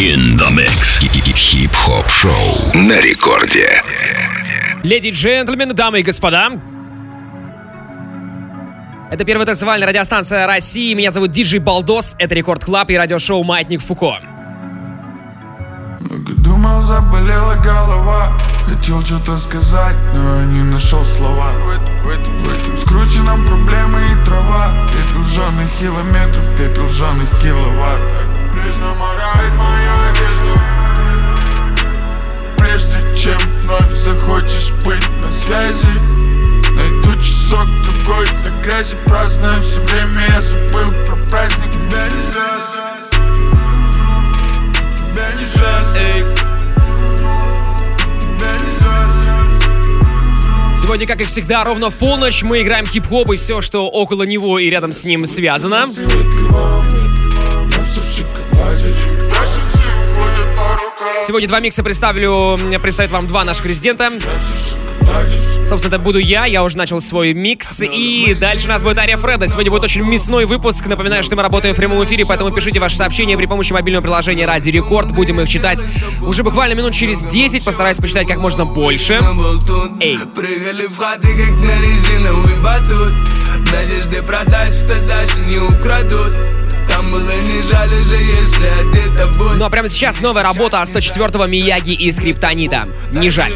In the mix. Хип-хоп шоу на рекорде. Леди и джентльмены, дамы и господа, это первая танцевальная радиостанция России. Меня зовут Диджей Балдос. Это Record Club и радиошоу «Маятник Фуко». Думал, заболела голова Хотел что-то сказать, но не нашел слова В этом скрученном проблемы и трава Пепел жженых километров, пепел жженых киловатт Нежно морает мою одежду Прежде чем вновь захочешь быть на связи Найду часок другой для грязи. Праздную все время, я забыл про праздник. Тебя не жаль, тебя не жаль, эй. Тебя не жаль, Сегодня, как и всегда, ровно в полночь мы играем хип-хоп и все, что около него и рядом с ним связано. Сегодня два микса представлю, представят вам два наших резидента. Собственно, это буду я, я уже начал свой микс. И дальше у нас будет Ария Фреда. Сегодня будет очень мясной выпуск. Напоминаю, что мы работаем в прямом эфире, поэтому пишите ваши сообщения при помощи мобильного приложения Ради Рекорд. Будем их читать уже буквально минут через 10. Постараюсь почитать как можно больше. Эй. Прыгали в хаты, как на резиновый батут Надежды продать, что даже не украдут было не жаль уже, если одета будет. Ну а прямо сейчас новая работа от 104-го Мияги из Криптонита. Не жаль.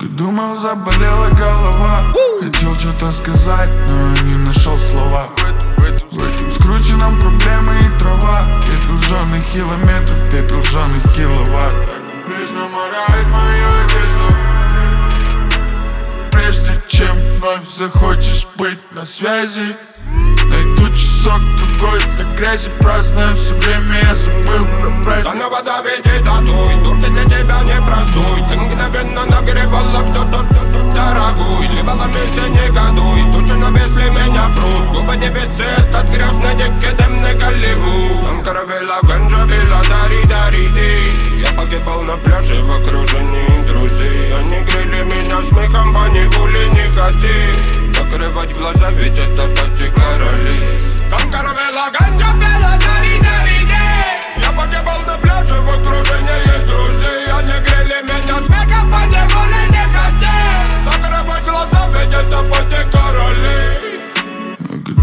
Думал, заболела голова. Хотел что-то сказать, но не нашел слова. В этом скрученном проблемы и трава. Пепел жженых километров, пепел жженых киловатт Нежно морает мою одежду. Прежде чем вновь захочешь быть на связи Часок другой для грязи Праздную все время, я забыл про праздник. Заново доведи татуй Турки для тебя не простой Ты мгновенно нагревала кто-то дорогой. Ливала все негодуй Тучи на весле меня прут. Губы дефицит от грязной девки дымный Голливуд. Там каравелла, ганджа, била, дари, дари, ты Я погибал на пляже в окружении друзей. Они грели меня смехом, по неволе не хоти Закрывать глаза, ведь это пати короли. Там каравелла, ганджа, била, дари, дари, Я погибал на пляже в окружении друзей. Они грели меня смехом, по неволе не хоти Закрывать глаза, ведь это пати короли.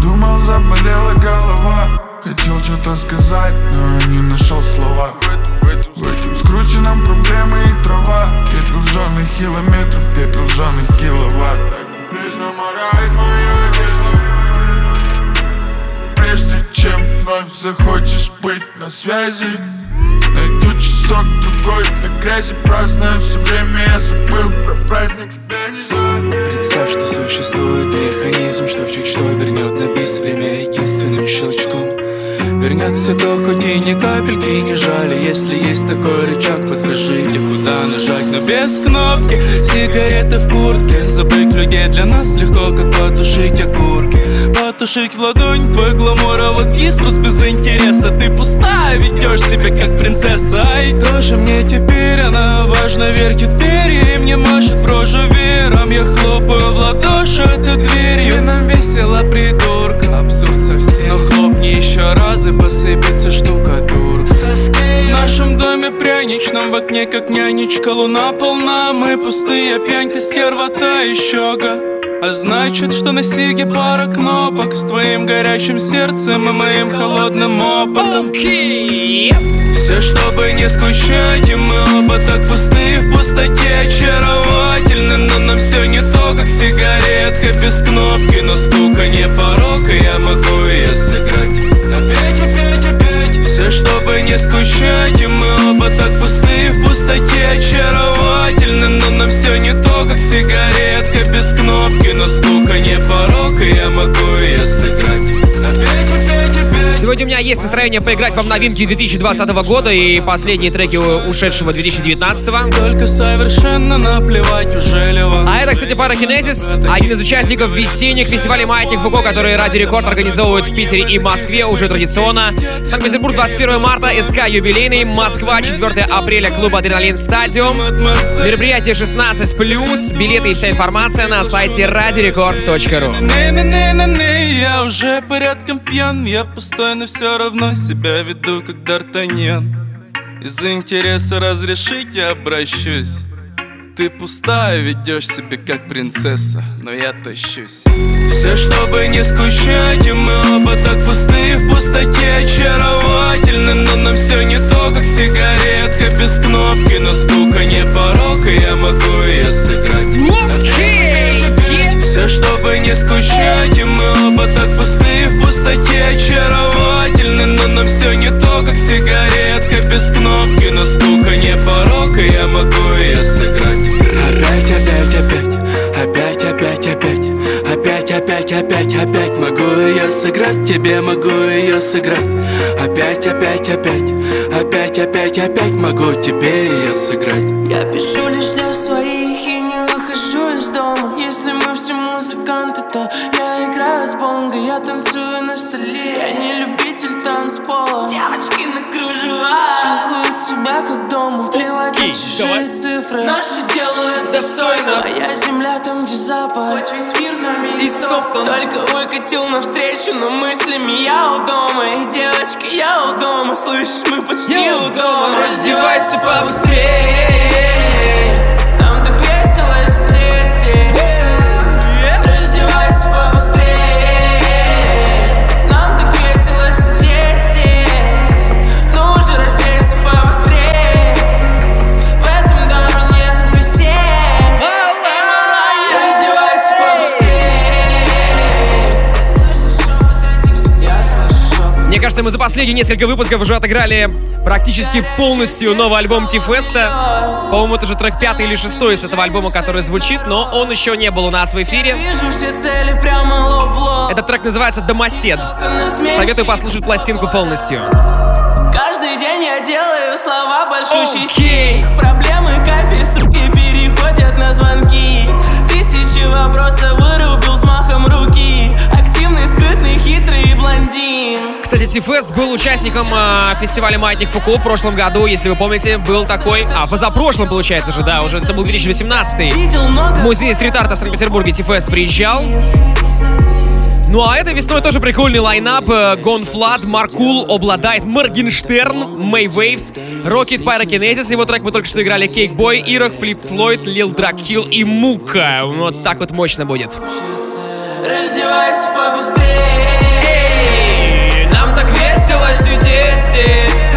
Думал, заболела голова. Хотел что-то сказать, но не нашел слова. В этом скрученном проблемы и трава. Пепел жженых километров, пепел жженых киловатт Нежно морает мою одежду Прежде чем вновь захочешь быть на связи Найду часок другой для грязи Праздную все время, я забыл про праздник Тебя не Представь, что существует механизм, что чуть что вернет на бис время. Единственным щелчком Вернет все то, хоть и ни капельки не жаль. Если есть такой рычаг, подскажите, куда нажать. Но без кнопки, сигареты в куртке. Забыть людей для нас легко, как потушить окурки. Потушить в ладонь твой гламур, а вот искрус без интереса. Ты пустая, ведешь себя как принцесса. Ай, тоже мне теперь она важна. Вертит перья и мне машет в рожу вером Я хлопаю в ладоши этой дверью. И нам весело, придурка, абсурд совсем Еще и посыпется штукатурка. В нашем доме пряничном в окне как нянечка Луна полна, мы пустые, пьянь ты стерва-то и щега а значит, что на сиге пара кнопок. С твоим горячим сердцем и моим холодным опытом. Окей. все, чтобы не скучать, и мы оба так пустые в пустоте. Очаровательны, но нам все не то, как сигаретка без кнопки. Но скука не порог, и я могу ее сыграть чтобы не скучать, и мы оба так пустые в пустоте Очаровательны, но нам все не то, как сигаретка без кнопки. Но скука не порог, и я могу ее сыграть. Опять, опять Сегодня у меня есть настроение поиграть вам новинки 2020 года и последние треки ушедшего 2019. Только совершенно наплевать уже А это, кстати, пара Кинезис, один из участников весенних фестивалей «Маятник Фуко», которые Ради Рекорд организовывают в Питере и Москве уже традиционно. Санкт-Петербург 21 марта, СК юбилейный, Москва 4 апреля, клуб «Адреналин Стадиум». Мероприятие 16+, билеты и вся информация на сайте радиорекорд.ру. Я уже порядком пьян Я пустой, но все равно себя веду, как Д'Артаньян. Из интереса разрешить я обращусь. Ты пустая, ведешь себя как принцесса, но я тащусь. Все, чтобы не скучать, и мы оба так пустые в пустоте Очаровательны, но нам все не то, как сигаретка без кнопки. Но скука не порог, и я могу ее сыграть Все, чтобы не скучать, и мы оба так пустые в пустоте Очаровательны, но нам все не то, как сигаретка без кнопки Но скука не порог, и я могу ее сыграть Опять, опять, опять, опять, опять, опять Опять, опять, опять, опять Могу ее сыграть, тебе могу ее сыграть Опять, опять, опять, опять, опять, опять Могу тебе ее сыграть Я пишу лишь для своих Чужие цифры? Наши делают достойно. Моя земля там, где запад Хоть весь мир нами и стоптан Только выкатил навстречу, но мыслями я у дома. И девочка, я у дома. Слышишь, мы почти у дома. Раздевайся побыстрее. Нам так весело сидеть здесь кажется, мы за последние несколько выпусков уже отыграли практически полностью новый альбом Тифеста. По-моему, это уже трек пятый или шестой с этого альбома, который звучит, но он еще не был у нас в эфире. Этот трек называется «Домосед». Советую послушать пластинку полностью. Каждый день я делаю слова большущий стих Проблемы капель, суки, переходят на звонки Тысячи вопросов вырубил взмахом руки Скрытный, хитрый блондин Кстати, Тифест был участником э, фестиваля «Маятник Фуко» в прошлом году, если вы помните, был такой... А, позапрошлом, получается уже, да, уже это был 2018 Видел много В музее стрит-арта в Санкт-Петербурге Тифест приезжал. Ну а этой весной тоже прикольный лайнап. Гон Флад, Маркул, обладает Моргенштерн, Мэй Вейвс, Рокет Pyrokinesis. Его трек мы только что играли Кейк Бой, Ирок, Флип Флойд, Лил Дракхилл и Мука. Вот так вот мощно будет. Раздевайся побыстрее. Нам так весело сидеть здесь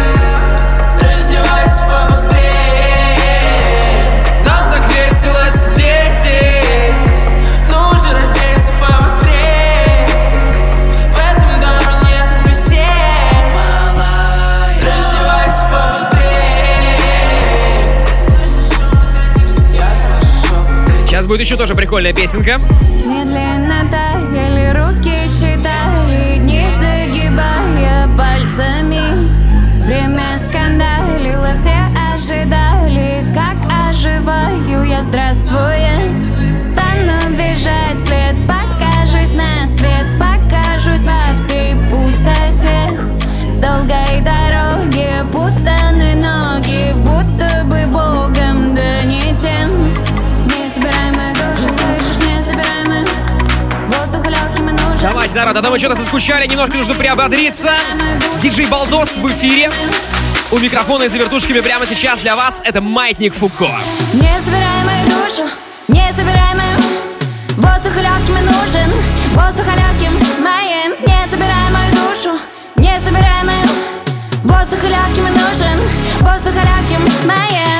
будет еще тоже прикольная песенка. Медленно таяли Давайте, народ, а то мы что-то соскучали, немножко нужно приободриться. Диджей Балдос в эфире. У микрофона и за вертушками прямо сейчас для вас это Маятник Фуко. Несобираемую душу, несобираемую Воздух легким нужен, воздух легким моим Несобираемую душу, несобираемую Воздух легким нужен, воздух легким моим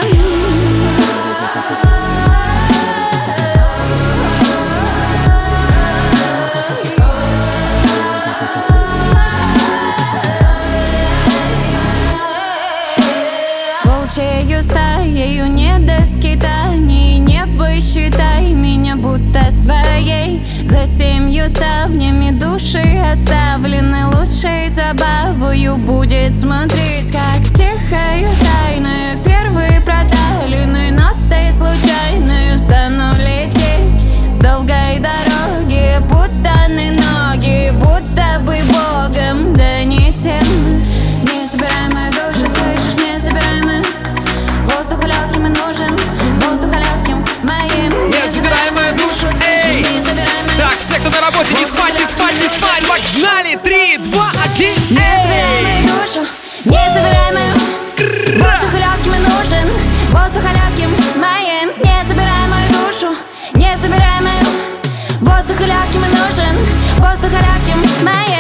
Волчьею стаею не до скитаний Не посчитай меня будто своей. За семью ставнями души оставлены Лучшей забавою будет смотреть Как стихаю тайную первые проталины Нотой случайную стану лететь. Долгой дороги путаны ноги Будто бы богом, да не тем Несобираемая душа, все, кто на работе, не спать, не спать, не спать! Погнали! Три, два, один, эй! Несобираемую душу, несобираемую Воздух легким нужен, воздух легким моим. Не забирай мою душу, не забирай мою. Воздух легким нужен, воздух легким моим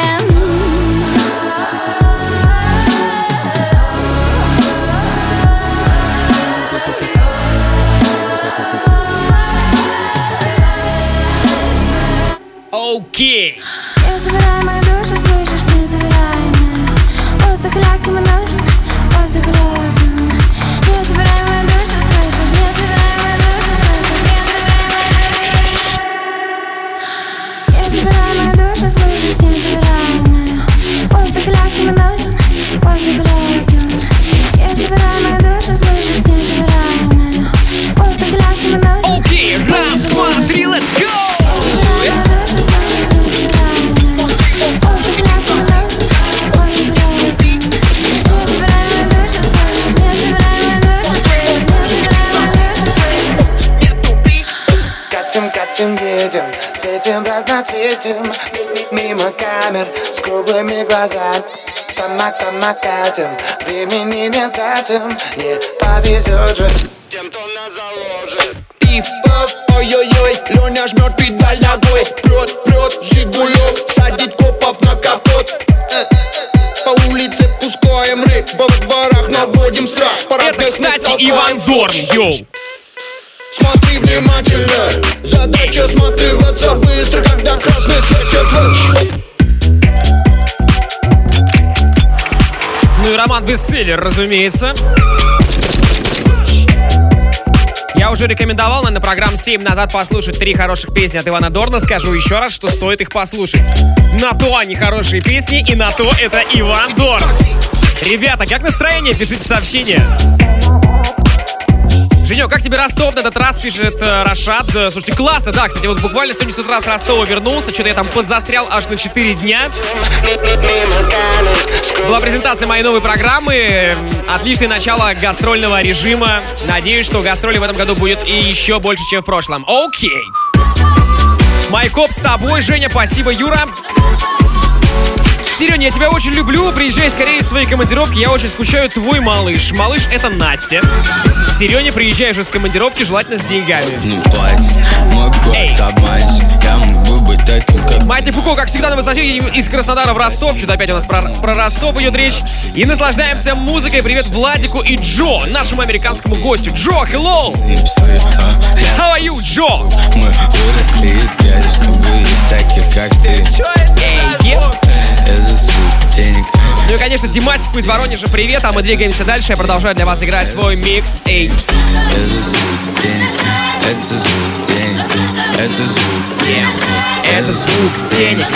Катим, едем, светим разноцветим Мимо камер с круглыми глазами Сама, сама катим, времени не тратим Не повезет же тем, кто нас заложит Пив, пав, ой-ой-ой, Леня жмет педаль ногой Прет, прет, Жигулек, садит копов на капот Э, По улице пускаем рык, во дворах наводим страх Это, кстати, Иван Дорн, йоу. Смотри внимательно, задача сматываться быстро Когда красный светит луч Ну и роман бестселлер, разумеется. Я уже рекомендовал на программ 7 назад послушать три хороших песни от Ивана Дорна. Скажу еще раз, что стоит их послушать. На то они хорошие песни, и на то это Иван Дорн. Ребята, как настроение? Пишите сообщения. Женек, как тебе Ростов на этот раз, пишет э, Рашад. Э, Слушайте, классно, да, кстати, вот буквально сегодня с утра с Ростова вернулся, что-то я там подзастрял аж на 4 дня. Была презентация моей новой программы, отличное начало гастрольного режима. Надеюсь, что гастроли в этом году будет и еще больше, чем в прошлом. Окей. Майкоп с тобой, Женя, спасибо, Юра. Сереня, я тебя очень люблю. Приезжай скорее из своей командировки. Я очень скучаю. Твой малыш. Малыш это Настя. Сереня, приезжай уже с командировки, желательно с деньгами. Ну платье, мой Эй. год обманщик Я мог бы быть таким, как Маятник Фуко, как всегда, на высоте из Краснодара в Ростов. Что-то опять у нас про, про Ростов идет речь. И наслаждаемся музыкой. Привет Владику и Джо, нашему американскому гостю. Джо, hello! а, How are you, Джо? Мы выросли из грязи, чтобы есть таких, как ты Эй, е. Это звук денег Ну и, конечно, Димасику из Воронежа привет, а мы двигаемся дальше. Я продолжаю для вас играть свой микс. Эй, Это звук денег Это звук денег Это звук денег это звук денег,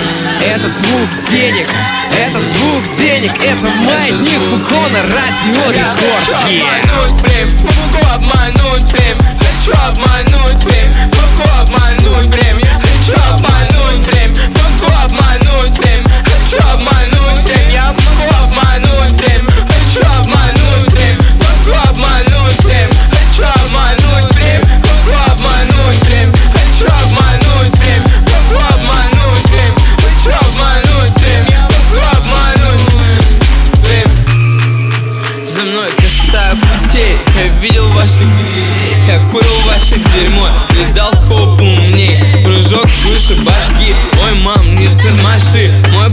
это звук денег, это звук денег, это маятник Фуко на радио Рекорд. Обмануть время, могу обмануть время Хочу обмануть время,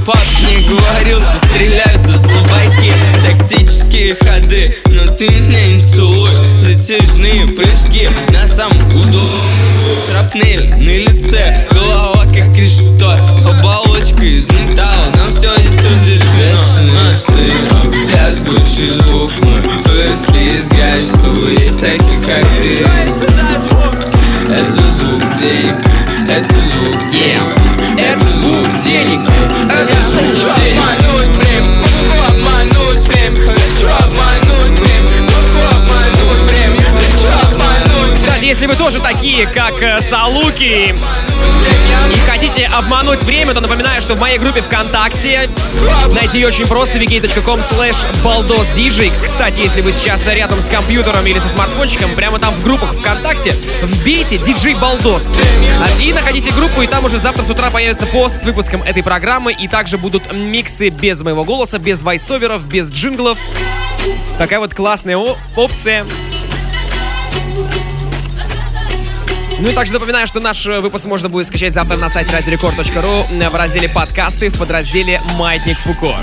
пап мне говорил, что стреляют за слабаки. Тактические ходы Но ты меня не целуй. Затяжные прыжки На самом углу. Трапнели на лице Голова как решето Оболочка из металла Нам все здесь разрешено. А. Я сгущу звук Мы выросли из грязи, чтобы есть таких, как ты. Это звук. Денег Это звук денег Это звук денег, Это звук денег обмануть время, обмануть время если вы тоже такие, как э, Салуки, и хотите обмануть время, то напоминаю, что в моей группе ВКонтакте найти ее очень просто wiki.com slash baldosdj. Кстати, если вы сейчас рядом с компьютером или со смартфончиком, прямо там в группах ВКонтакте вбейте DJ. А, И находите группу, и там уже завтра с утра появится пост с выпуском этой программы, и также будут миксы без моего голоса, без вайсоверов, без джинглов. Такая вот классная опция. Ну и также напоминаю, что наш э, выпуск можно будет скачать завтра на сайте radiorecord.ru в разделе подкасты в подразделе «Маятник Фуко».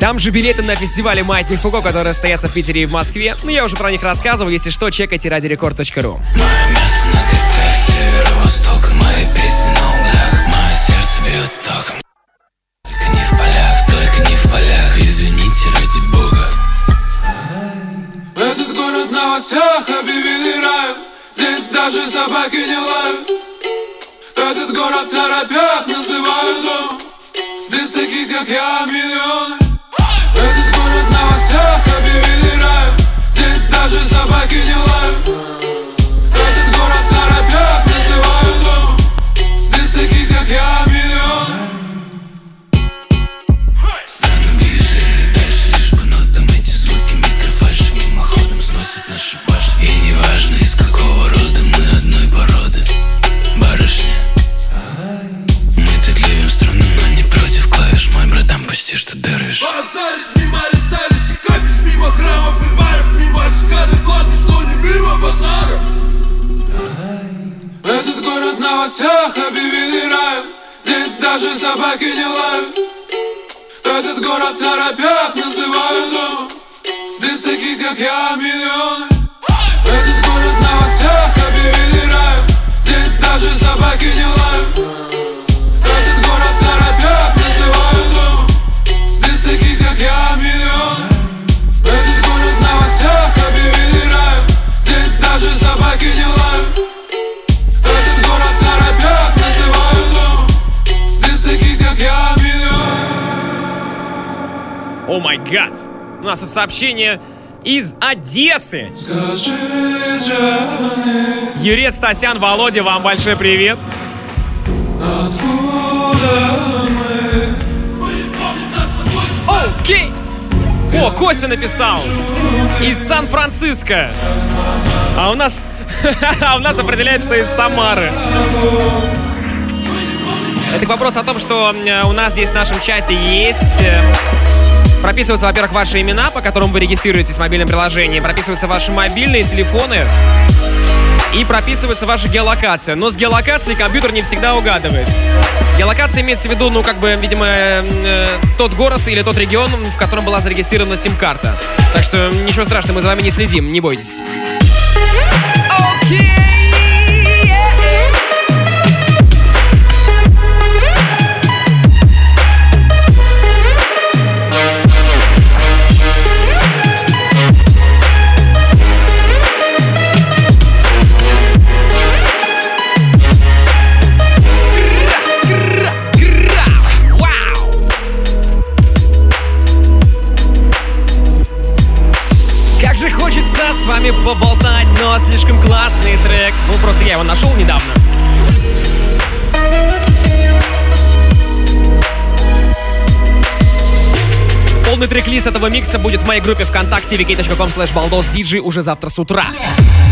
Там же билеты на фестивале «Маятник Фуко», которые состоятся в Питере и в Москве. Ну, я уже про них рассказывал. Если что, чекайте радиорекорд.ру. Мое место на костях северо-востока Мои песни на углях Мое сердце бьет током Только не в полях, только не в полях Извините ради бога Этот город в новостях объявили раем Здесь даже собаки не лают. Этот город в торопях называют дом. Здесь таких, как я, миллионы. Этот город в новостях объявили раем. Здесь даже собаки не лают. Этот город торопях называют дом. Здесь таких, как я, миллионы. Стану ближе или дальше Лишь по нотам эти звуки Микрофальши мимоходом сносят наши почти что дырыш Базаришь мимо арестались и Мимо храмов и баров Мимо шикарных кладбищ, но не мимо базаров. Этот город в новостях объявили раем. Здесь даже собаки не лают. Этот город в торопях называют домом. Здесь таких, как я, миллионы. Этот город в новостях объявили раем. Здесь даже собаки не лают У нас тут сообщение из Одессы. Юрец Стасян, Володя, вам большой привет. Окей! О, Костя написал. Из Сан-Франциско. А у нас... А у нас определяет, что из Самары. Это вопрос о том, что э, у нас здесь в нашем чате есть... э, Прописываются, во-первых, ваши имена, по которым вы регистрируетесь в мобильном приложении. Прописываются ваши мобильные телефоны. И прописывается ваша геолокация. Но с геолокацией компьютер не всегда угадывает. Геолокация имеется в виду, ну, как бы, видимо, э, тот город или тот регион, в котором была зарегистрирована сим-карта. Так что ничего страшного, мы за вами не следим, не бойтесь. Как вами поболтать, но слишком классный трек. Ну, просто я его нашел недавно. Полный трек-лист этого микса будет в моей группе ВКонтакте vk.com slash уже завтра с утра. Е!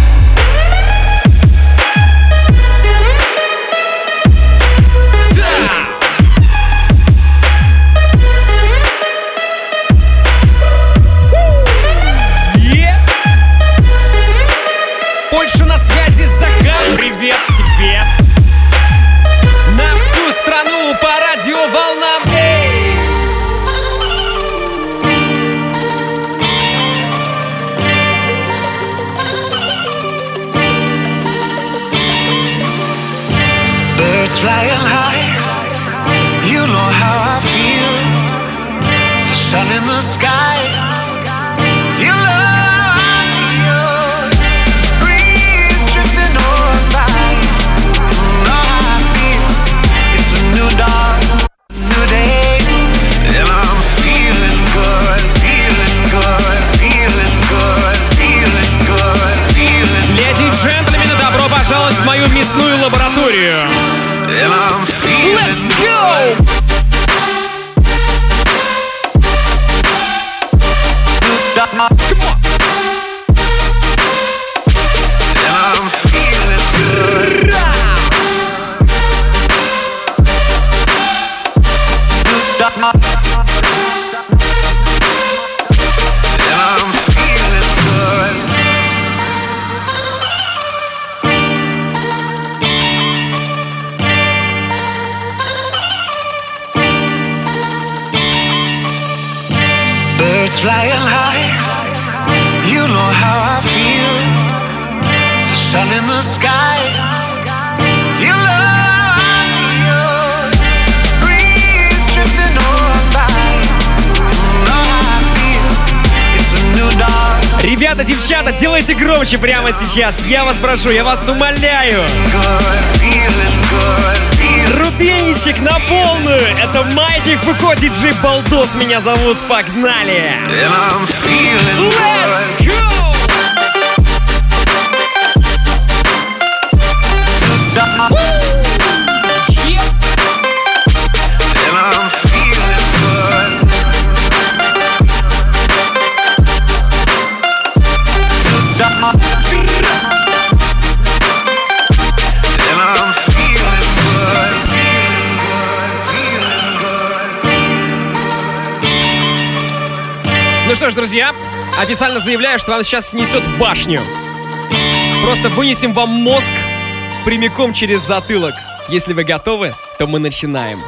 Ребята, девчата, делайте громче прямо сейчас. Я вас прошу, я вас умоляю. Рубиничек на полную. Это Маятник Фуко, диджей Балдос меня зовут. Погнали! Let's go! Что ж, друзья, официально заявляю, что вам сейчас снесет башню. Просто вынесем вам мозг прямиком через затылок. Если вы готовы, то мы начинаем.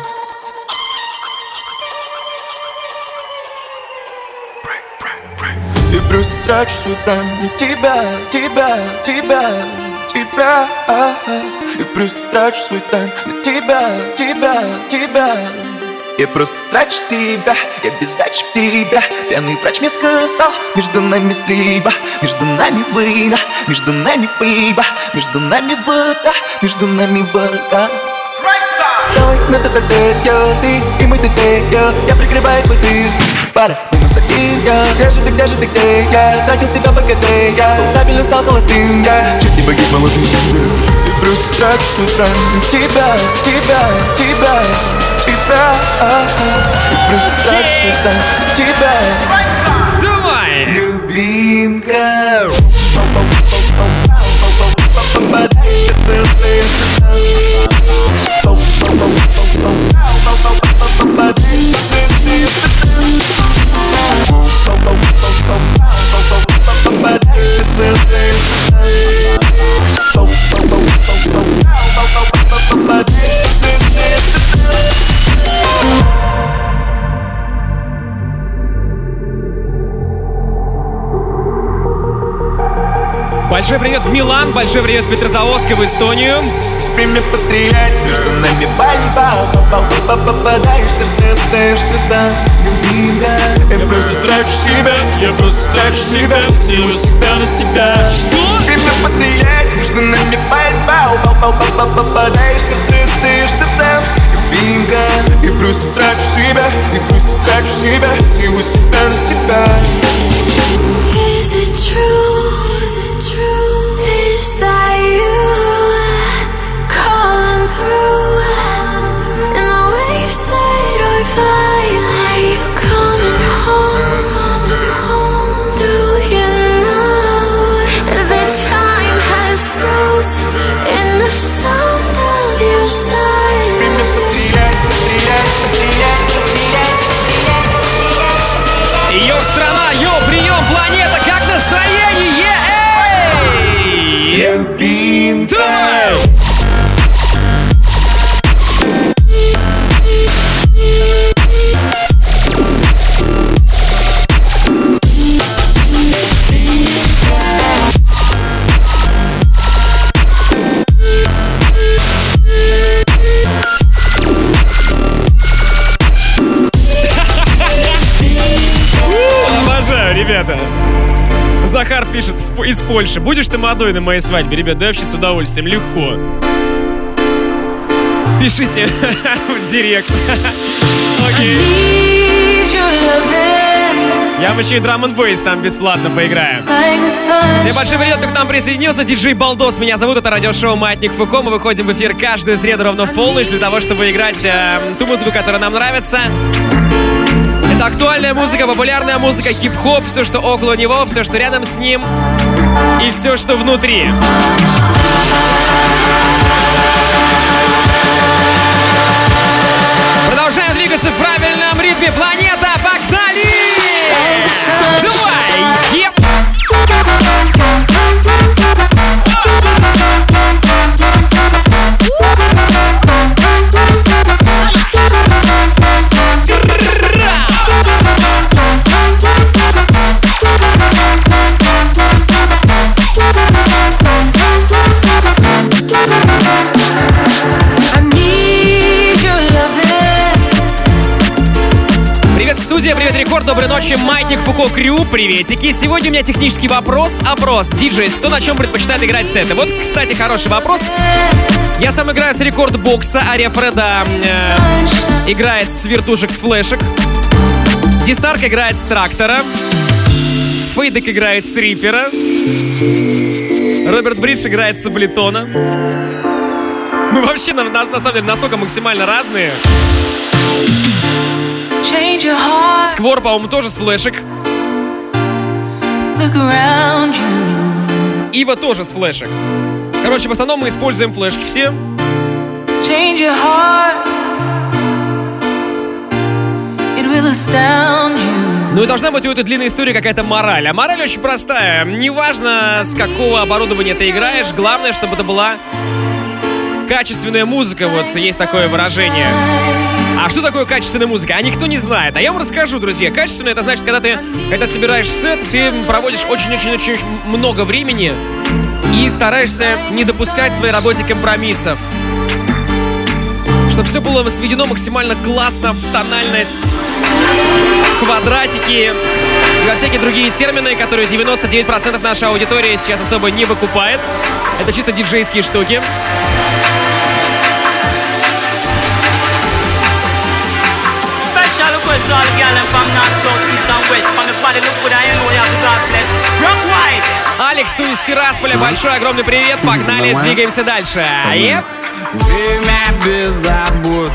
И просто трачу свой тайм на тебя, тебя, тебя, тебя И просто трачу свой тайм на тебя, тебя, тебя я просто трачу себя, я без дачи в тебя. Пьяный врач мне сказал, между нами стрельба Между нами война, между нами пыльба Между нами вода, между нами вода. Давай на ТТТ, ты и мой ТТ, я. Прикрываю свой тыл, пара, минус один я. Где же ты, где же ты, где я? Тратил себя по КТ, я. Стабильно стал холостым, я. Чуть не погиб молодым, я Просто трачу тайм на тебя, тебя, тебя, тебя Я Просто трачу свой тайм на тебя в Милан, большой привет в Петрозаводск и в Эстонию. Время пострелять, между нами борьба. Попал, попадаешь в сердце, остаешься там. Любимая, я просто трачу себя Я просто трачу себя, силу себя на тебя. Время пострелять, между нами борьба. Попал, попадаешь в сердце, остаешься там. Любимка, я просто трачу себя Я просто трачу себя, силу себя на тебя из, По- из Польши. Будешь ты молодой на моей свадьбе, ребят? Да вообще с удовольствием, легко. Пишите в директ. Окей. Я вам еще и драм бейс там бесплатно поиграю. Всем большой привет, кто к нам присоединился. Диджей Балдос меня зовут. Это радиошоу «Маятник Фуко». Мы выходим в эфир каждую среду ровно в полночь для того, чтобы играть э, ту музыку, которая нам нравится. Это актуальная музыка, популярная музыка, хип-хоп, все, что около него, все, что рядом с ним и все, что внутри. Продолжаем двигаться в правильном ритме. Планета, Маятник Фуко Крю, приветики. Сегодня у меня технический вопрос, опрос. Диджей, кто на чем предпочитает играть сеты? Вот, кстати, хороший вопрос. Я сам играю с рекорд-бокса, Ария Фреда э, играет с вертушек, с флешек. Дистарк играет с трактора. Фейдек играет с рипера. Роберт Бридж играет с Аблетона. Мы вообще на, на, на самом деле настолько максимально разные. Сквор, по-моему, тоже с флешек. Ива тоже с флешек. Короче, в основном мы используем флешки все. Ну и должна быть у этой длинной истории какая-то мораль. А мораль очень простая. Неважно, с какого оборудования ты играешь, главное, чтобы это была качественная музыка. Вот есть такое выражение. А что такое качественная музыка? А никто не знает. А я вам расскажу, друзья. Качественная это значит, когда ты, когда собираешь сет, ты проводишь очень-очень-очень много времени и стараешься не допускать в своей работе компромиссов. Чтобы все было сведено максимально классно в тональность, в квадратики и во всякие другие термины, которые 99% нашей аудитории сейчас особо не выкупает. Это чисто диджейские штуки. All the gal from north, south, east and west. From the body look good, I know you God bless. Rock white! Алекс Сунис Тирасполя, большой огромный привет, погнали, двигаемся дальше. Yep. Время без забот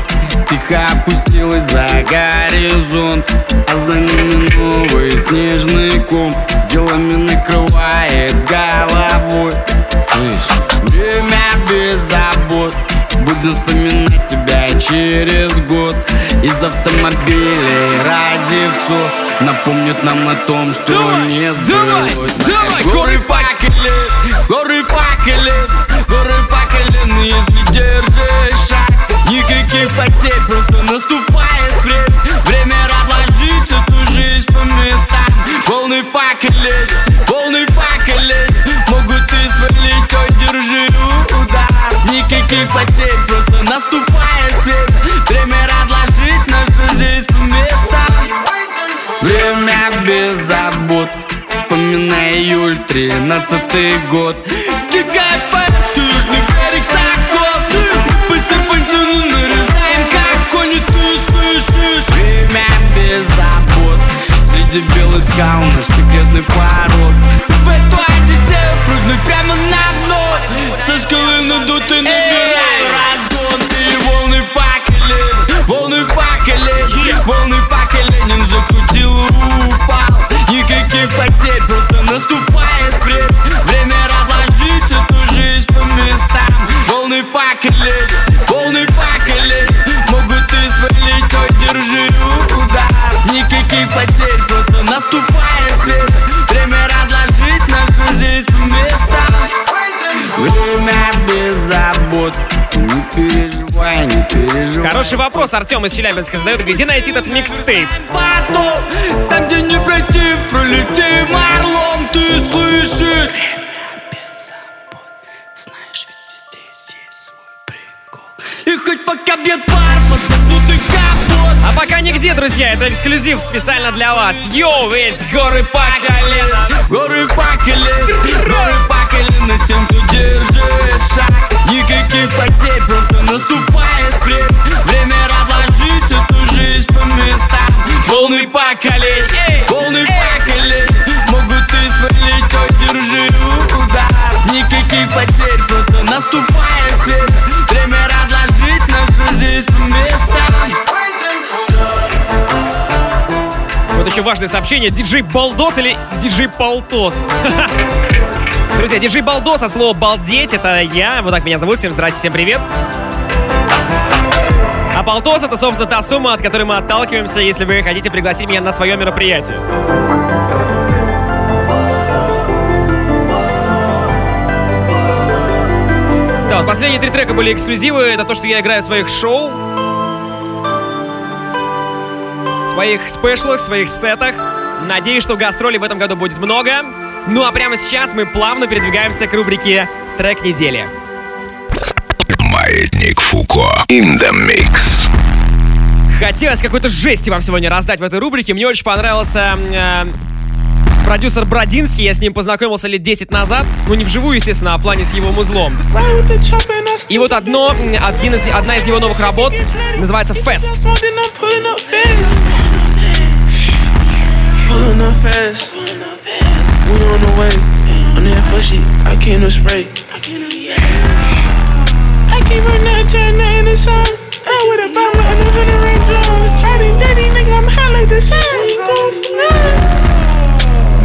Тихо опустилась за горизонт А за ними новый снежный ком Делами накрывает с головой Слышь, время без забот Буду вспоминать тебя через год. Из автомобилей радивцов Напомнят нам о том, что давай, не сбылось. Давай, Горы пакели, горы пакели Горы пакели, если держишь шаг Никаких потерь, просто наступает время Время разложить эту жизнь по местам. Волны пакели, волны пакели Никаких потерь, просто наступает время Время разложить нашу жизнь по местам Время без забот. Вспоминай июль, тринадцатый год. Какая поездка, южный берег, Сокол. По серпантину нарезаем, как кони, ты слышишь Время без забот. Среди белых скал наш секретный порог. В эту одиссею прыгнуть прямо на дно. Со скалы надуты набираю наступает время разложить эту жизнь по местам. Волны пакели, волны пакели Могут и свалить, ой, держи удар. Никаких потерь, просто наступает время Время разложить нашу жизнь по местам. Время без забот Не переживай, не переживай Хороший вопрос Артем из Челябинска задает, где найти этот микстейп? Там где не пройти, пролетим орлом, ты слышишь? И хоть пока бьет пар под задутый капот А пока нигде, друзья, это эксклюзив специально для вас. Йоу, ведь горы по колено. Горы по колено, горы по колено тем, кто держит шаг Никаких потерь, просто наступает время Время разложить эту жизнь по местам. Волны по колени, волны по колени Могут и свалить, ой, держи удар. Никаких потерь, просто наступает время Время разложить нашу жизнь по местам Вот еще важное сообщение. Диджей Балдос или диджей Полтос? Друзья, диджей Балдос, а слово «балдеть» — это я. Вот так меня зовут. Всем здрасте, всем привет. А Полтос — это, собственно, та сумма, от которой мы отталкиваемся, если вы хотите пригласить меня на свое мероприятие. Да, вот последние три трека были эксклюзивы. Это то, что я играю в своих шоу. Своих спешлах, своих сетах. Надеюсь, что гастролей в этом году будет много. Ну а прямо сейчас мы плавно передвигаемся к рубрике «Трек недели». Маятник Фуко. In the mix. Хотелось какой-то жести вам сегодня раздать в этой рубрике. Мне очень понравился э, продюсер Бродинский. Я с ним познакомился лет 10 назад. Ну, не вживую, естественно, а в плане с его музлом. И вот одно, один из, одна из его новых работ называется «Fest». Pulling up fast, we on the way. On that for I came to spray. I keep running that turn in the sun. I with a bomb with a hundred range on. Riding dirty nigga, I'm hot like the sun. You gon' fly.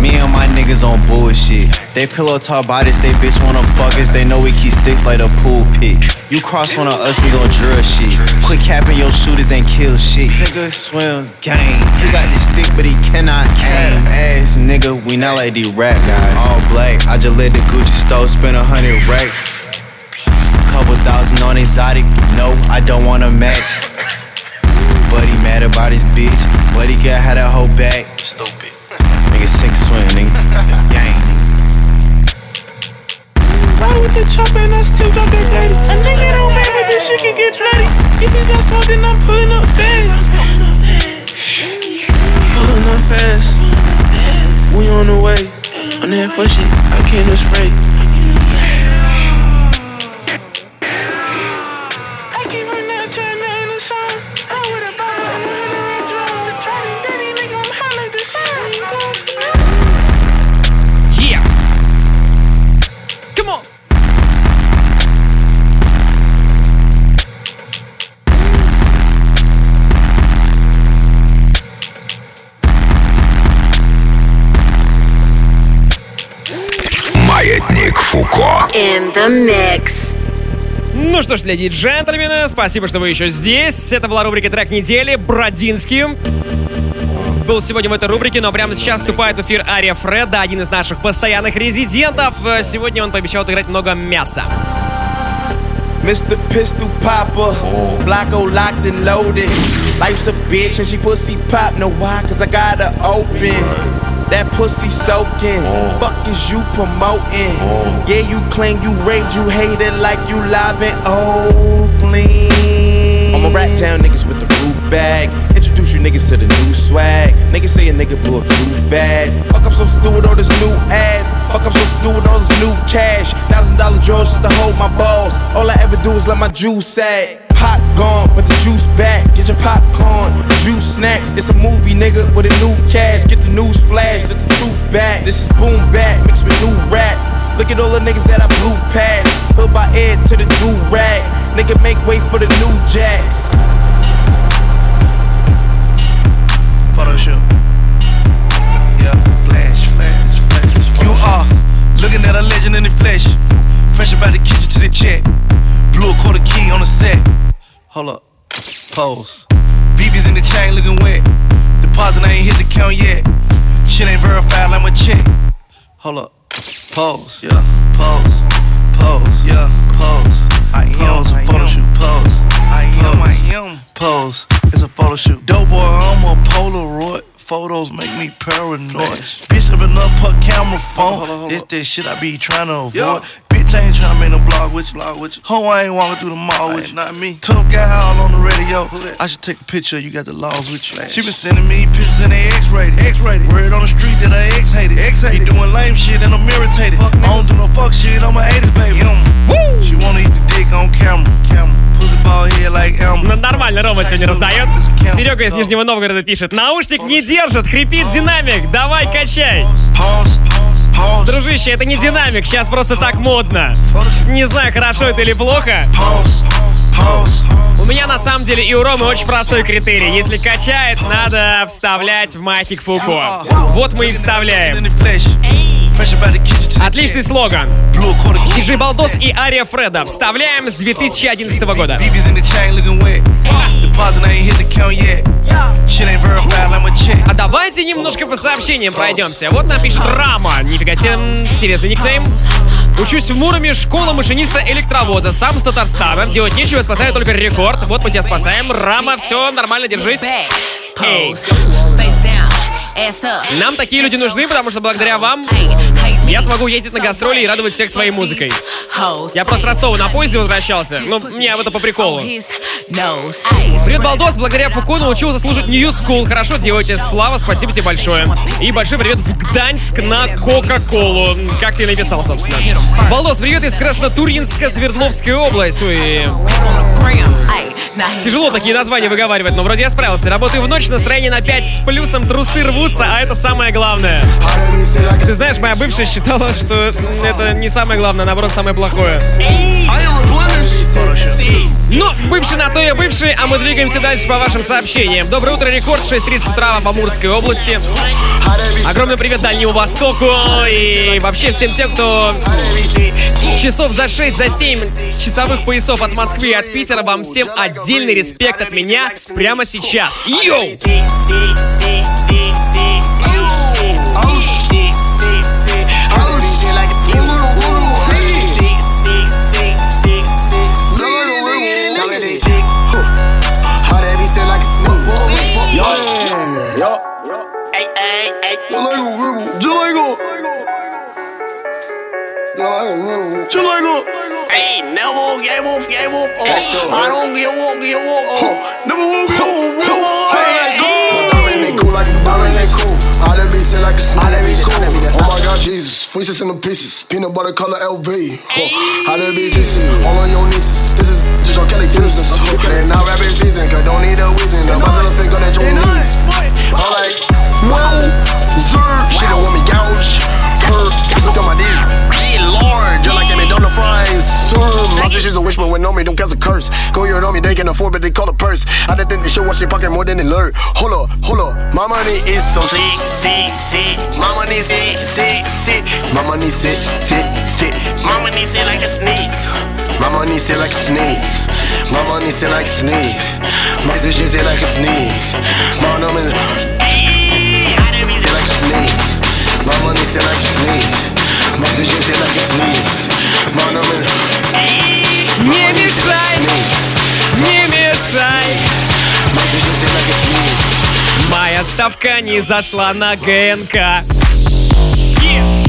Me and my niggas on bullshit. They pillow talk about they bitch wanna fuck us. They know we keep sticks like a pool pit. You cross one of us, we gon' drill shit. Quit capping your shooters and kill shit. Nigga swim game. He got this stick, but he cannot aim. Ass nigga, we not like these rap guys. All black. I just let the Gucci store spend a hundred racks. Couple thousand on exotic. No, I don't wanna match. But he mad about his bitch. But he got how that whole back. Nigga sink swim, nigga. Gang. Ride with the chopper and I still got that dirty. A nigga don't man, but this shit can get bloody. If he got smoke, then I'm pulling up fast. Pulling up fast. We on the way. On that for shit, I came to spray. In the mix. Ну что ж, леди и джентльмены, спасибо, что вы еще здесь. Это была рубрика «Трек недели» Бродинский. Был сегодня в этой рубрике, но прямо сейчас вступает в эфир Ария Фреда, один из наших постоянных резидентов. Э, Сегодня он пообещал отыграть много мяса. Mr. Pistol Popper, Blocko locked and loaded. Life's a bitch and she pussy pop. Know why? Cause I got her open. That pussy soaking. Oh. Fuck is you promoting? Oh. Yeah, you claim you rage, you hate it like you live in Oakland. I'ma rat town niggas with the roof bag. Introduce you niggas to the new swag. Niggas say a nigga blew up too fast. Fuck up so stupid all this new ass. Fuck up so stupid all this new cash. Thousand dollar drawers just to hold my balls. All I ever do is let my juice sag. Pot gone, but the juice back. Get your popcorn, juice snacks. It's a movie, nigga, with a new cash. Get the news flash, get the truth back. This is boom back, mixed with new rap. Look at all the niggas that I blew past. Hood by Ed to the do rag. Nigga, make way for the new jacks. Hold up, pose. BB's in the chain looking wet. Deposit I ain't hit the count yet. Shit ain't verified like my check. Hold up, pose. Yeah, pose, pose. Yeah, pose. I am a photo shoot. Pose. I am. I am. Pose. It's a photo shoot. Dope boy, I'm a Polaroid. Photos make me paranoid. Bitch, up enough her camera phone. This that shit I be trying to avoid. Bitch, I ain't tryna make no blog with you. Blog with you. Ho, I ain't walking through the mall with you. Not me. Tough guy all on the radio. I should take a picture. You got the laws with you. She been sending me pictures and they X-rated. X-rated. Word on the street that I X-hated. X-hated. He doing lame shit and I'm irritated. I don't do no fuck shit. I'm a 80s baby. Woo! She wanna eat the dick on camera. Camera. Pussy ball head like Elmer. Ну, нормально, Рома сегодня раздает. Серега из Нижнего Новгорода пишет. Наушник не держит, хрипит динамик. Давай, качай. Дружище, это не динамик, сейчас просто так модно. Не знаю, хорошо это или плохо. У меня на самом деле и у Ромы очень простой критерий. Если качает, надо вставлять в маятник Фуко. Вот мы и вставляем. Отличный слоган. Диджей Балдос и Ария Фреда. Вставляем с 2011 года. А давайте немножко по сообщениям пройдемся. Вот нам пишет Рама. Нифига себе, интересный никнейм. Учусь в Муроме, школа машиниста электровоза. Сам с Татарстана. Делать нечего, спасаю только рекорд. Вот мы тебя спасаем. Рама, все, нормально, держись. Эй. Нам такие люди нужны, потому что благодаря вам я смогу ездить на гастроли и радовать всех своей музыкой. Я просто с Ростова на поезде возвращался, но мне это по приколу. Привет, Балдос, благодаря Фуку научился слушать New School. Хорошо делаете, Сплава, спасибо тебе большое. И большой привет в Гданьск на Кока-Колу. Как ты написал, собственно. Балдос, привет из Краснотурьинска, Свердловская область. Ой. Тяжело такие названия выговаривать, но вроде я справился. Работаю в ночь, настроение на 5 с плюсом, трусы рвутся, а это самое главное. Ты знаешь, моя бывшая считала, что это не самое главное, наоборот, самое плохое. Но бывший на то и бывший, а мы двигаемся дальше по вашим сообщениям. Доброе утро, Рекорд, 6.30 утра в Амурской области. Огромный привет Дальнему Востоку и вообще всем тем, кто часов за 6, за 7 часовых поясов от Москвы и от Питера. Вам всем отдельный респект от меня прямо сейчас. Йоу! Hey, never give up, give up. Oh, I don't give up, give up. Oh, never give up, give up. They cool like a diamond, they cool. All that be like a snake, they cool. Oh my god, Jesus, pieces in the pieces. Peanut butter color LV. Huh. How that be tasty? All on your nieces. This is just your Kelly business. And now rapping season, cause don't need a reason. The bust of the finger that you needs. I'm like, whoa, sir. She don't want me gouge. Her, look at my dick. Lord, just like them donut fries. Sir, my sister's is a wish, but when on me, don't cast a curse. Go here on me, they can afford, but they call a purse. I didn't think they should watch their pocket more than they learn. Hold up, hold up. My money is so sick, sick, sick. My money sick, sick, sick. My money sick, sick, sick. My money sick like a sneeze. My money sick like a sneeze. My money sick like a sneeze. My is sick like a sneeze. My number. My money sick like a sneeze. My is sick like a sneeze. Не мешай, не мешай. Моя ставка не зашла на ГНК. Е.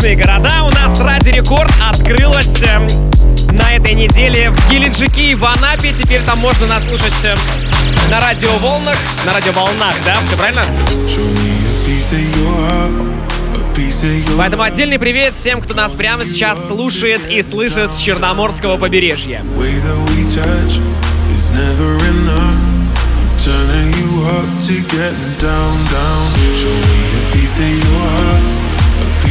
Южные города у нас Ради Рекорд открылась эм, на этой неделе в Геленджике и в Анапе. Теперь там можно нас слушать эм, на радиоволнах, на радиоволнах, да? Все правильно? Поэтому отдельный привет всем, кто нас прямо сейчас слушает и слышит с Черноморского побережья. Turning you up to getting down, down. Show me a piece of your heart,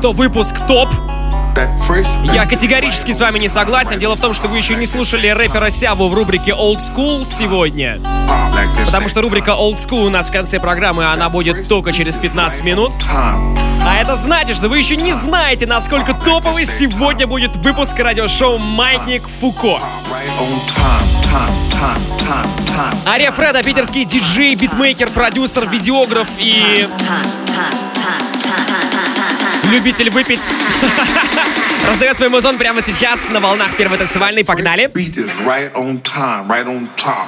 что выпуск топ. Я категорически с вами не согласен. Дело в том, что вы еще не слушали рэпера Сяву в рубрике Old School сегодня. Потому что рубрика Old School у нас в конце программы, она будет только через 15 минут. А это значит, что вы еще не знаете, насколько топовый сегодня будет выпуск радиошоу «Маятник Фуко». Ария Фреда, питерский диджей, битмейкер, продюсер, видеограф и... Любитель выпить. Раздает свой музон прямо сейчас на волнах первой танцевальной. Погнали. beat is right on time, right on top.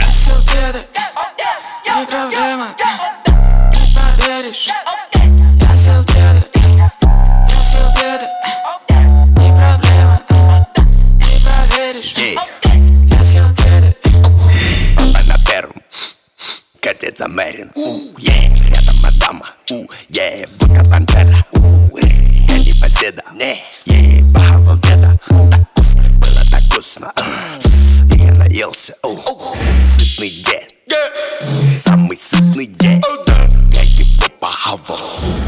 Сел деда. Папа на первом Катец Америн У, е, рядом мадама. У, е, будто пантера У, я не поседа. Не, е, похавал деда. Так вкусно, было так вкусно. И я наелся. У, Самый сытный дед Я его похавал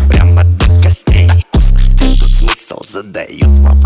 Прямо до костей тут смысл? Задают вопрос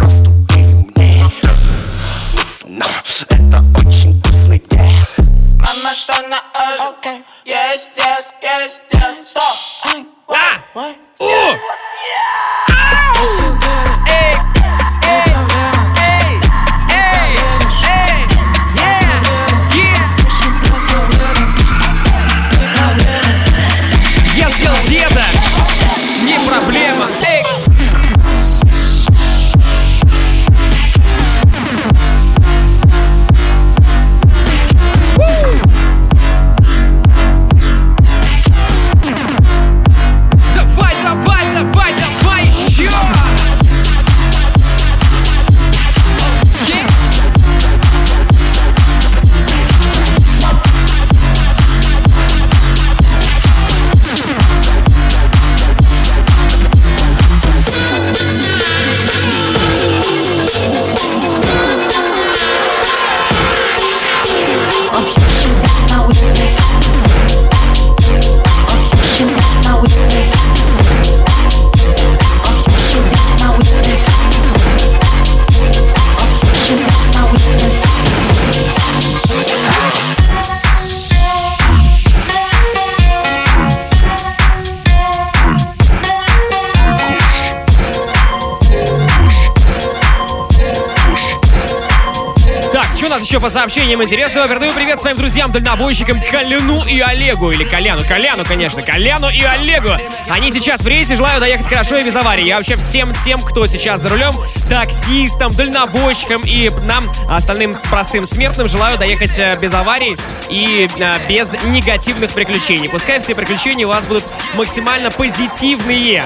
по сообщениям интересного? Передаю привет своим друзьям, дальнобойщикам Коляну и Олегу. Или Коляну, Коляну, конечно. Коляну и Олегу. Они сейчас в рейсе, желаю доехать хорошо и без аварий. Я вообще всем тем, кто сейчас за рулем, таксистам, дальнобойщикам и нам, остальным простым смертным, желаю доехать э, без аварий и э, без негативных приключений. Пускай все приключения у вас будут максимально позитивные.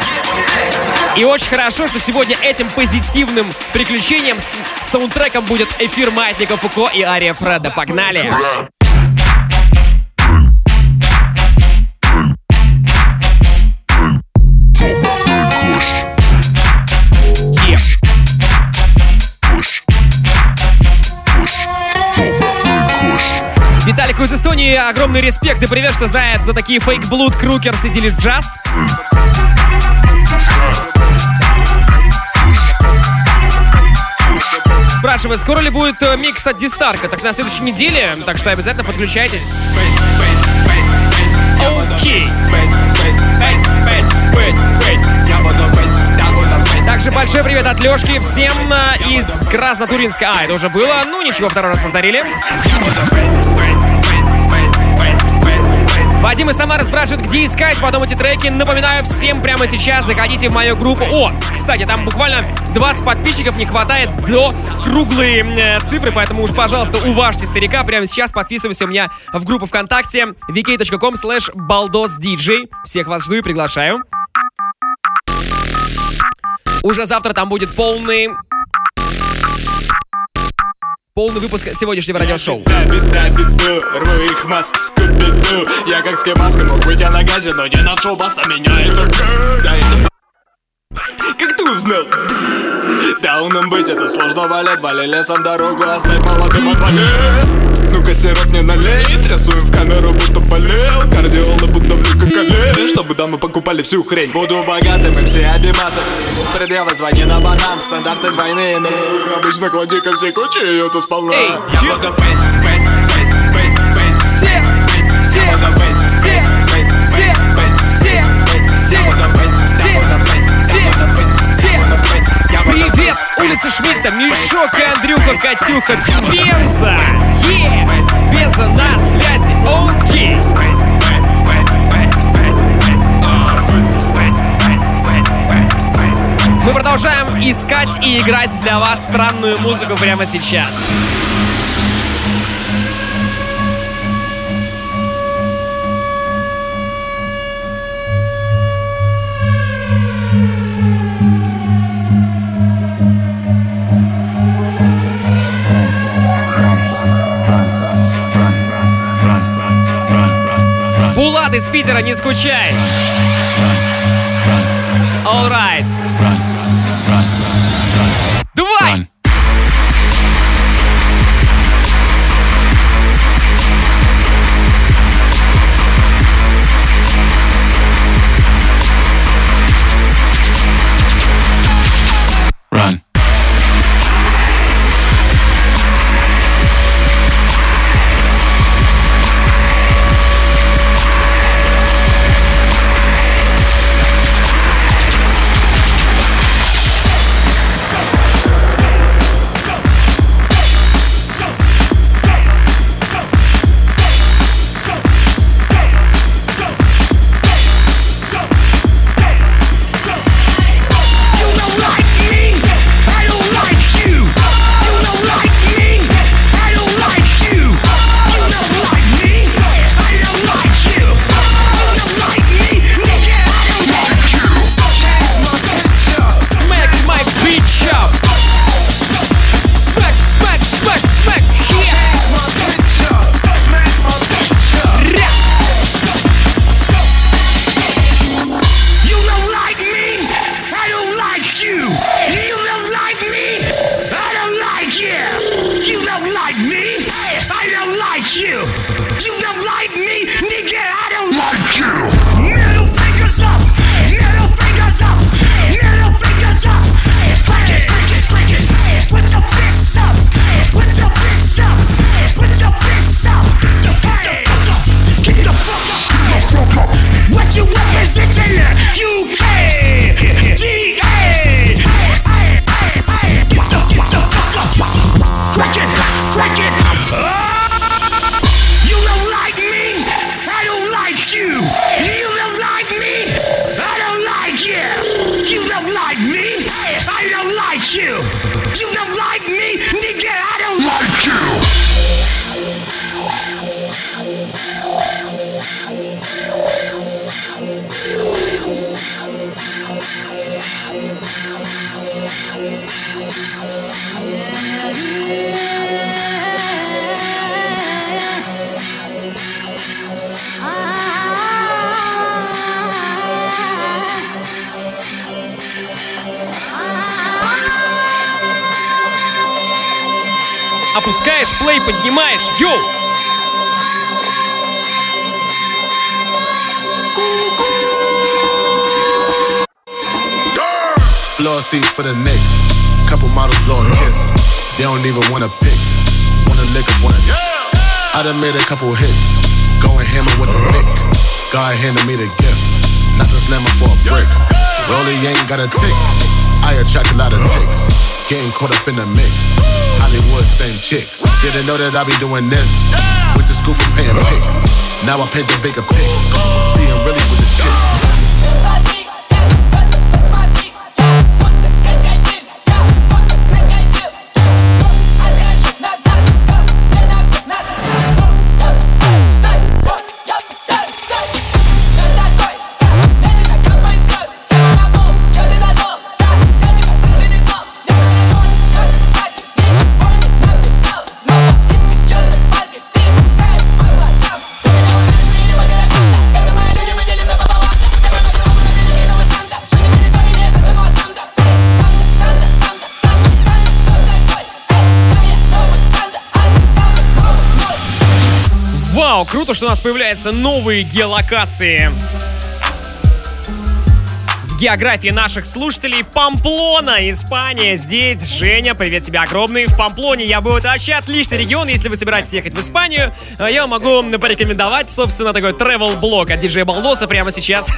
И очень хорошо, что сегодня этим позитивным приключением с саундтреком будет эфир Маятника Фуко и Ария Фреда. Погнали! Виталику из Эстонии огромный респект и привет, что знает, кто такие Fake Blood, Крукерс и Дилит Джаз. Спрашивает, скоро ли будет э, микс от Дистарка? Так на следующей неделе, так что обязательно подключайтесь. Окей. Также большой привет от Лешки всем э, из Краснотуринска. А, это уже было. Ну ничего, второй раз повторили. Вадим из Самары спрашивает, где искать потом эти треки. Напоминаю всем прямо сейчас, заходите в мою группу. О, кстати, там буквально 20 подписчиков, не хватает до круглые э, цифры, поэтому уж, пожалуйста, уважьте старика. Прямо сейчас подписывайся у меня в группу ВКонтакте vk.com slash baldosdj. Всех вас жду и приглашаю. Уже завтра там будет полный полный выпуск сегодняшнего радиошоу. Я как с маской мог быть на газе, но не нашел баста меня это Как ты узнал? Дауном быть это сложно валять Вали лесом дорогу, оставь молодым отвали Ну-ка сироп не налей Трясуем в камеру, будто болел Кардиолы будто колей Чтобы дамы покупали всю хрень. Буду богатым, МС Абимасов Предъявы, звони на банан. Стандарты двойные, но Обычно клади ко всей куче, ее тут сполна. Эй, Я буду пейн, пейн, пейн, пейн, пейн Все, все, все, все, все, все, все, все, все. Привет, улица Шмидта, Мишок и Андрюха, Катюха, Бенза, е, Бенза на связи, окей. Мы продолжаем искать и играть для вас странную музыку прямо сейчас. Булат из Питера, не скучай. Alright. Давай! Floor seats for the Knicks. Couple models blowing kiss. They don't even wanna pick. Wanna lick up, wanna. I done made a couple hits. Going hammer with a pick. God handed me the gift. Not the slammer for a brick. Rolly ain't got a tick. I attract a lot of chicks. Getting caught up in the mix. Hollywood, same chicks. Didn't know that I be doing this. With the school for paying pics. Now I paint the bigger picture. Seeing really with the shit. Круто, что у нас появляются новые геолокации. Географии наших слушателей Памплона, Испания. Здесь Женя, привет тебе огромный. В Памплоне я был. Это вообще отличный регион, если вы собираетесь ехать в Испанию. а Я могу порекомендовать, собственно, такой travel блог от диджея Балдоса прямо сейчас.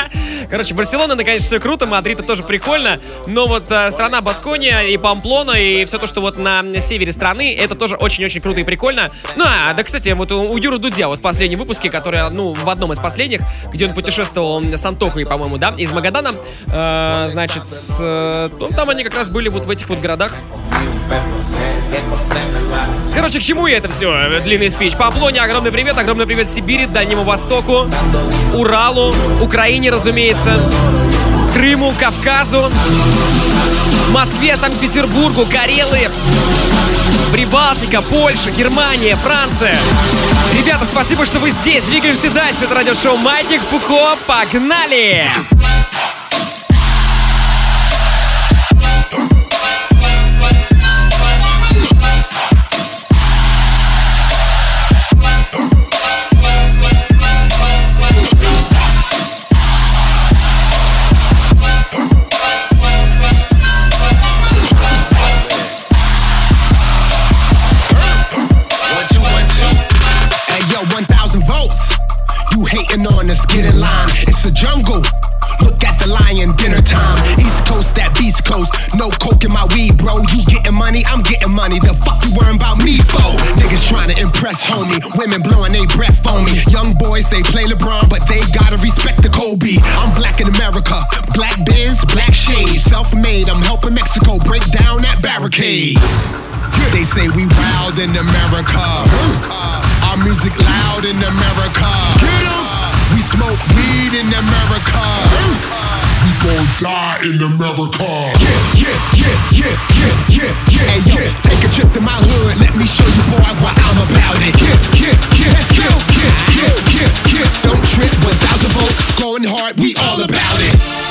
Короче, Барселона, это, конечно, все круто, Мадрид это тоже прикольно, но вот э, страна Баскония и Памплона и все то, что вот на севере страны, это тоже очень-очень круто и прикольно. Ну, а, да, кстати, вот у, у Юры Дудя вот в последнем выпуске, который, ну, в одном из последних, где он путешествовал с Антохой, по-моему, да, из Магадана, э, значит, с, э, ну, там они как раз были вот в этих вот городах. Короче, к чему я это все? Длинный спич. Памплоне огромный привет, огромный привет Сибири, Дальнему Востоку, Уралу, Украине, разумеется, Крыму, Кавказу, Москве, Санкт-Петербургу, Карелы, Прибалтика, Польша, Германия, Франция. Ребята, спасибо, что вы здесь. Двигаемся дальше. Это радиошоу Маятник Фуко. Погнали! One, impress, homie. Women blowing they breath on me. Young boys, they play LeBron, but they gotta respect the Kobe. I'm black in America. Black biz, black shades. Self made, I'm helping Mexico break down that barricade. They say we wild in America. Our music loud in America. We smoke weed in America. We gon' die in America. Yeah, yeah, yeah, yeah, yeah, yeah, yeah. Hey yo, take a trip to my hood. Let me show you, boy, what I'm about it. Yeah, yeah, yeah, let's go. Yeah, yeah, yeah, yeah. Don't trip, 1,000 volts. Going hard, we all about it.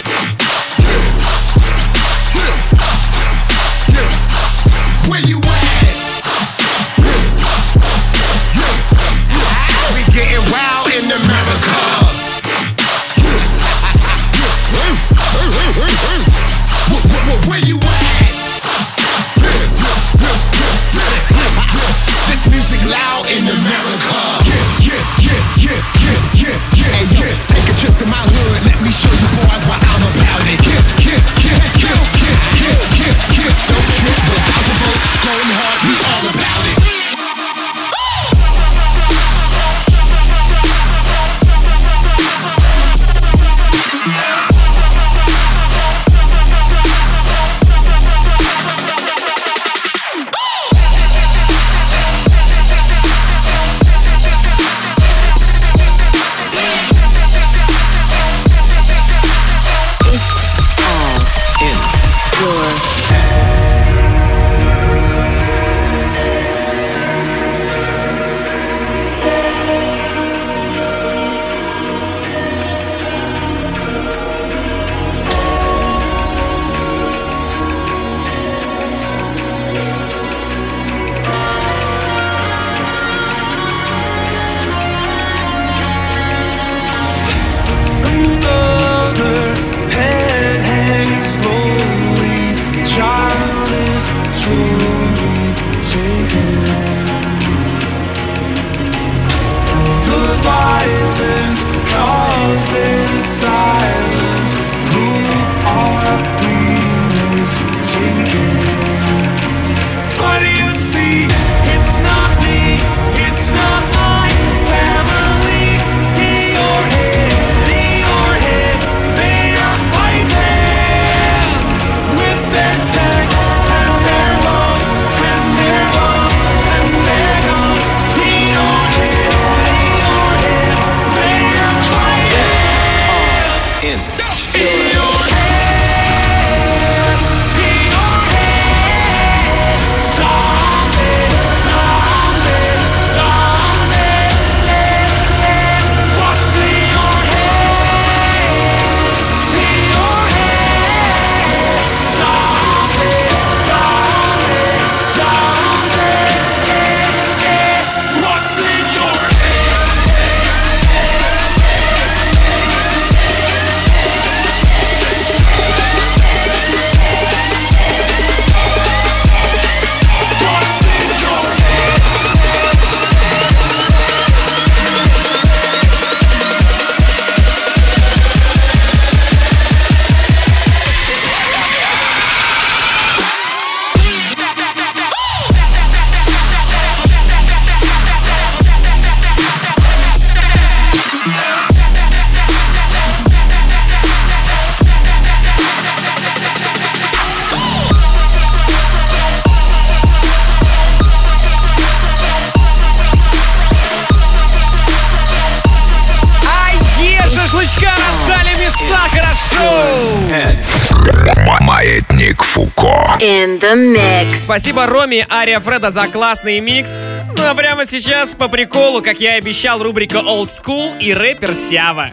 In the mix. Спасибо Роме Ария Фреда за классный микс. Ну а прямо сейчас по приколу, как я и обещал, рубрика Old School и рэпер Сява.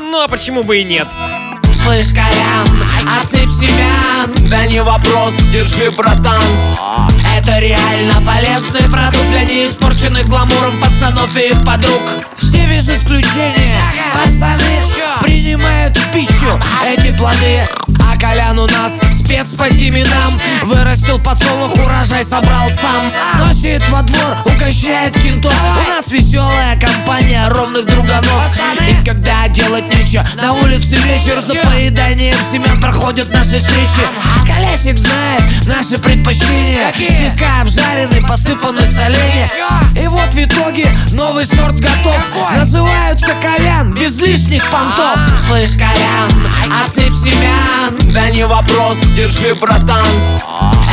Ну а почему бы и нет? Слышь, Колян, отсыпь семян Да не вопрос, держи, братан Это реально полезный продукт Для неиспорченных гламуром пацанов и их подруг Все без исключения, пацаны Принимают в пищу эти плоды А Колян у нас спец по семенам Вырастил подсолнух, урожай собрал сам. Носит во двор, угощает кентов. У нас веселая компания ровных друганов. И когда делать нечего, на улице вечер. За поеданием семян проходят наши встречи. Колесик знает наши предпочтения. Слегка обжаренный, посыпанный соленья И вот в итоге новый сорт готов. Называются Колян, без лишних понтов. Слышь, Колян, отсыпь семян. Да не вопрос, держи, братан.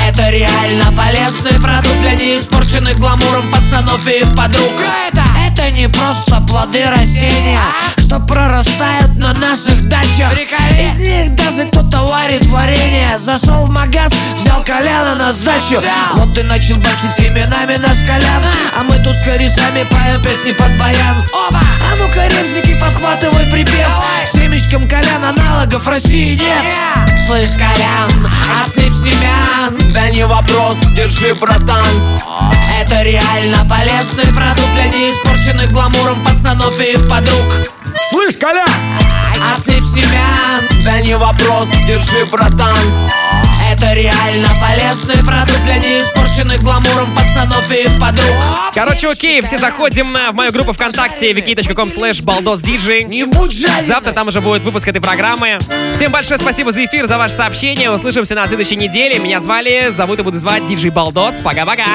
Это реально полезный продукт Для неиспорченных гламуром пацанов и подруг. Это? Это не просто плоды растения Что прорастают на наших дачах. Из них даже кто-то варит варенье. Зашел в магаз, взял Коляна на сдачу. Вот и начал бачить семенами наш Колян А? Мы тут с корешами поем песни под баян! А ну-ка, ребзики, подхватывай припев. Семечкам Колян аналогов России нет! Слышь, Колян, отсыпь семян Да не вопрос, держи, братан. Это реально полезный продукт Для неиспорченных гламуром пацанов и подруг. Слышь, Колян! Отсыпь семян Да не вопрос, держи, братан Это реально полезный продукт Для неиспорченных гламуром пацанов и подруг Короче, окей, все заходим э, в мою группу ВКонтакте wiki.com slash baldosdj. Не будь жаль! Завтра там уже будет выпуск этой программы. Всем большое спасибо за эфир, за ваше сообщение. Услышимся на следующей неделе. Меня звали, зовут и буду звать Диджей Балдос. Пока-пока.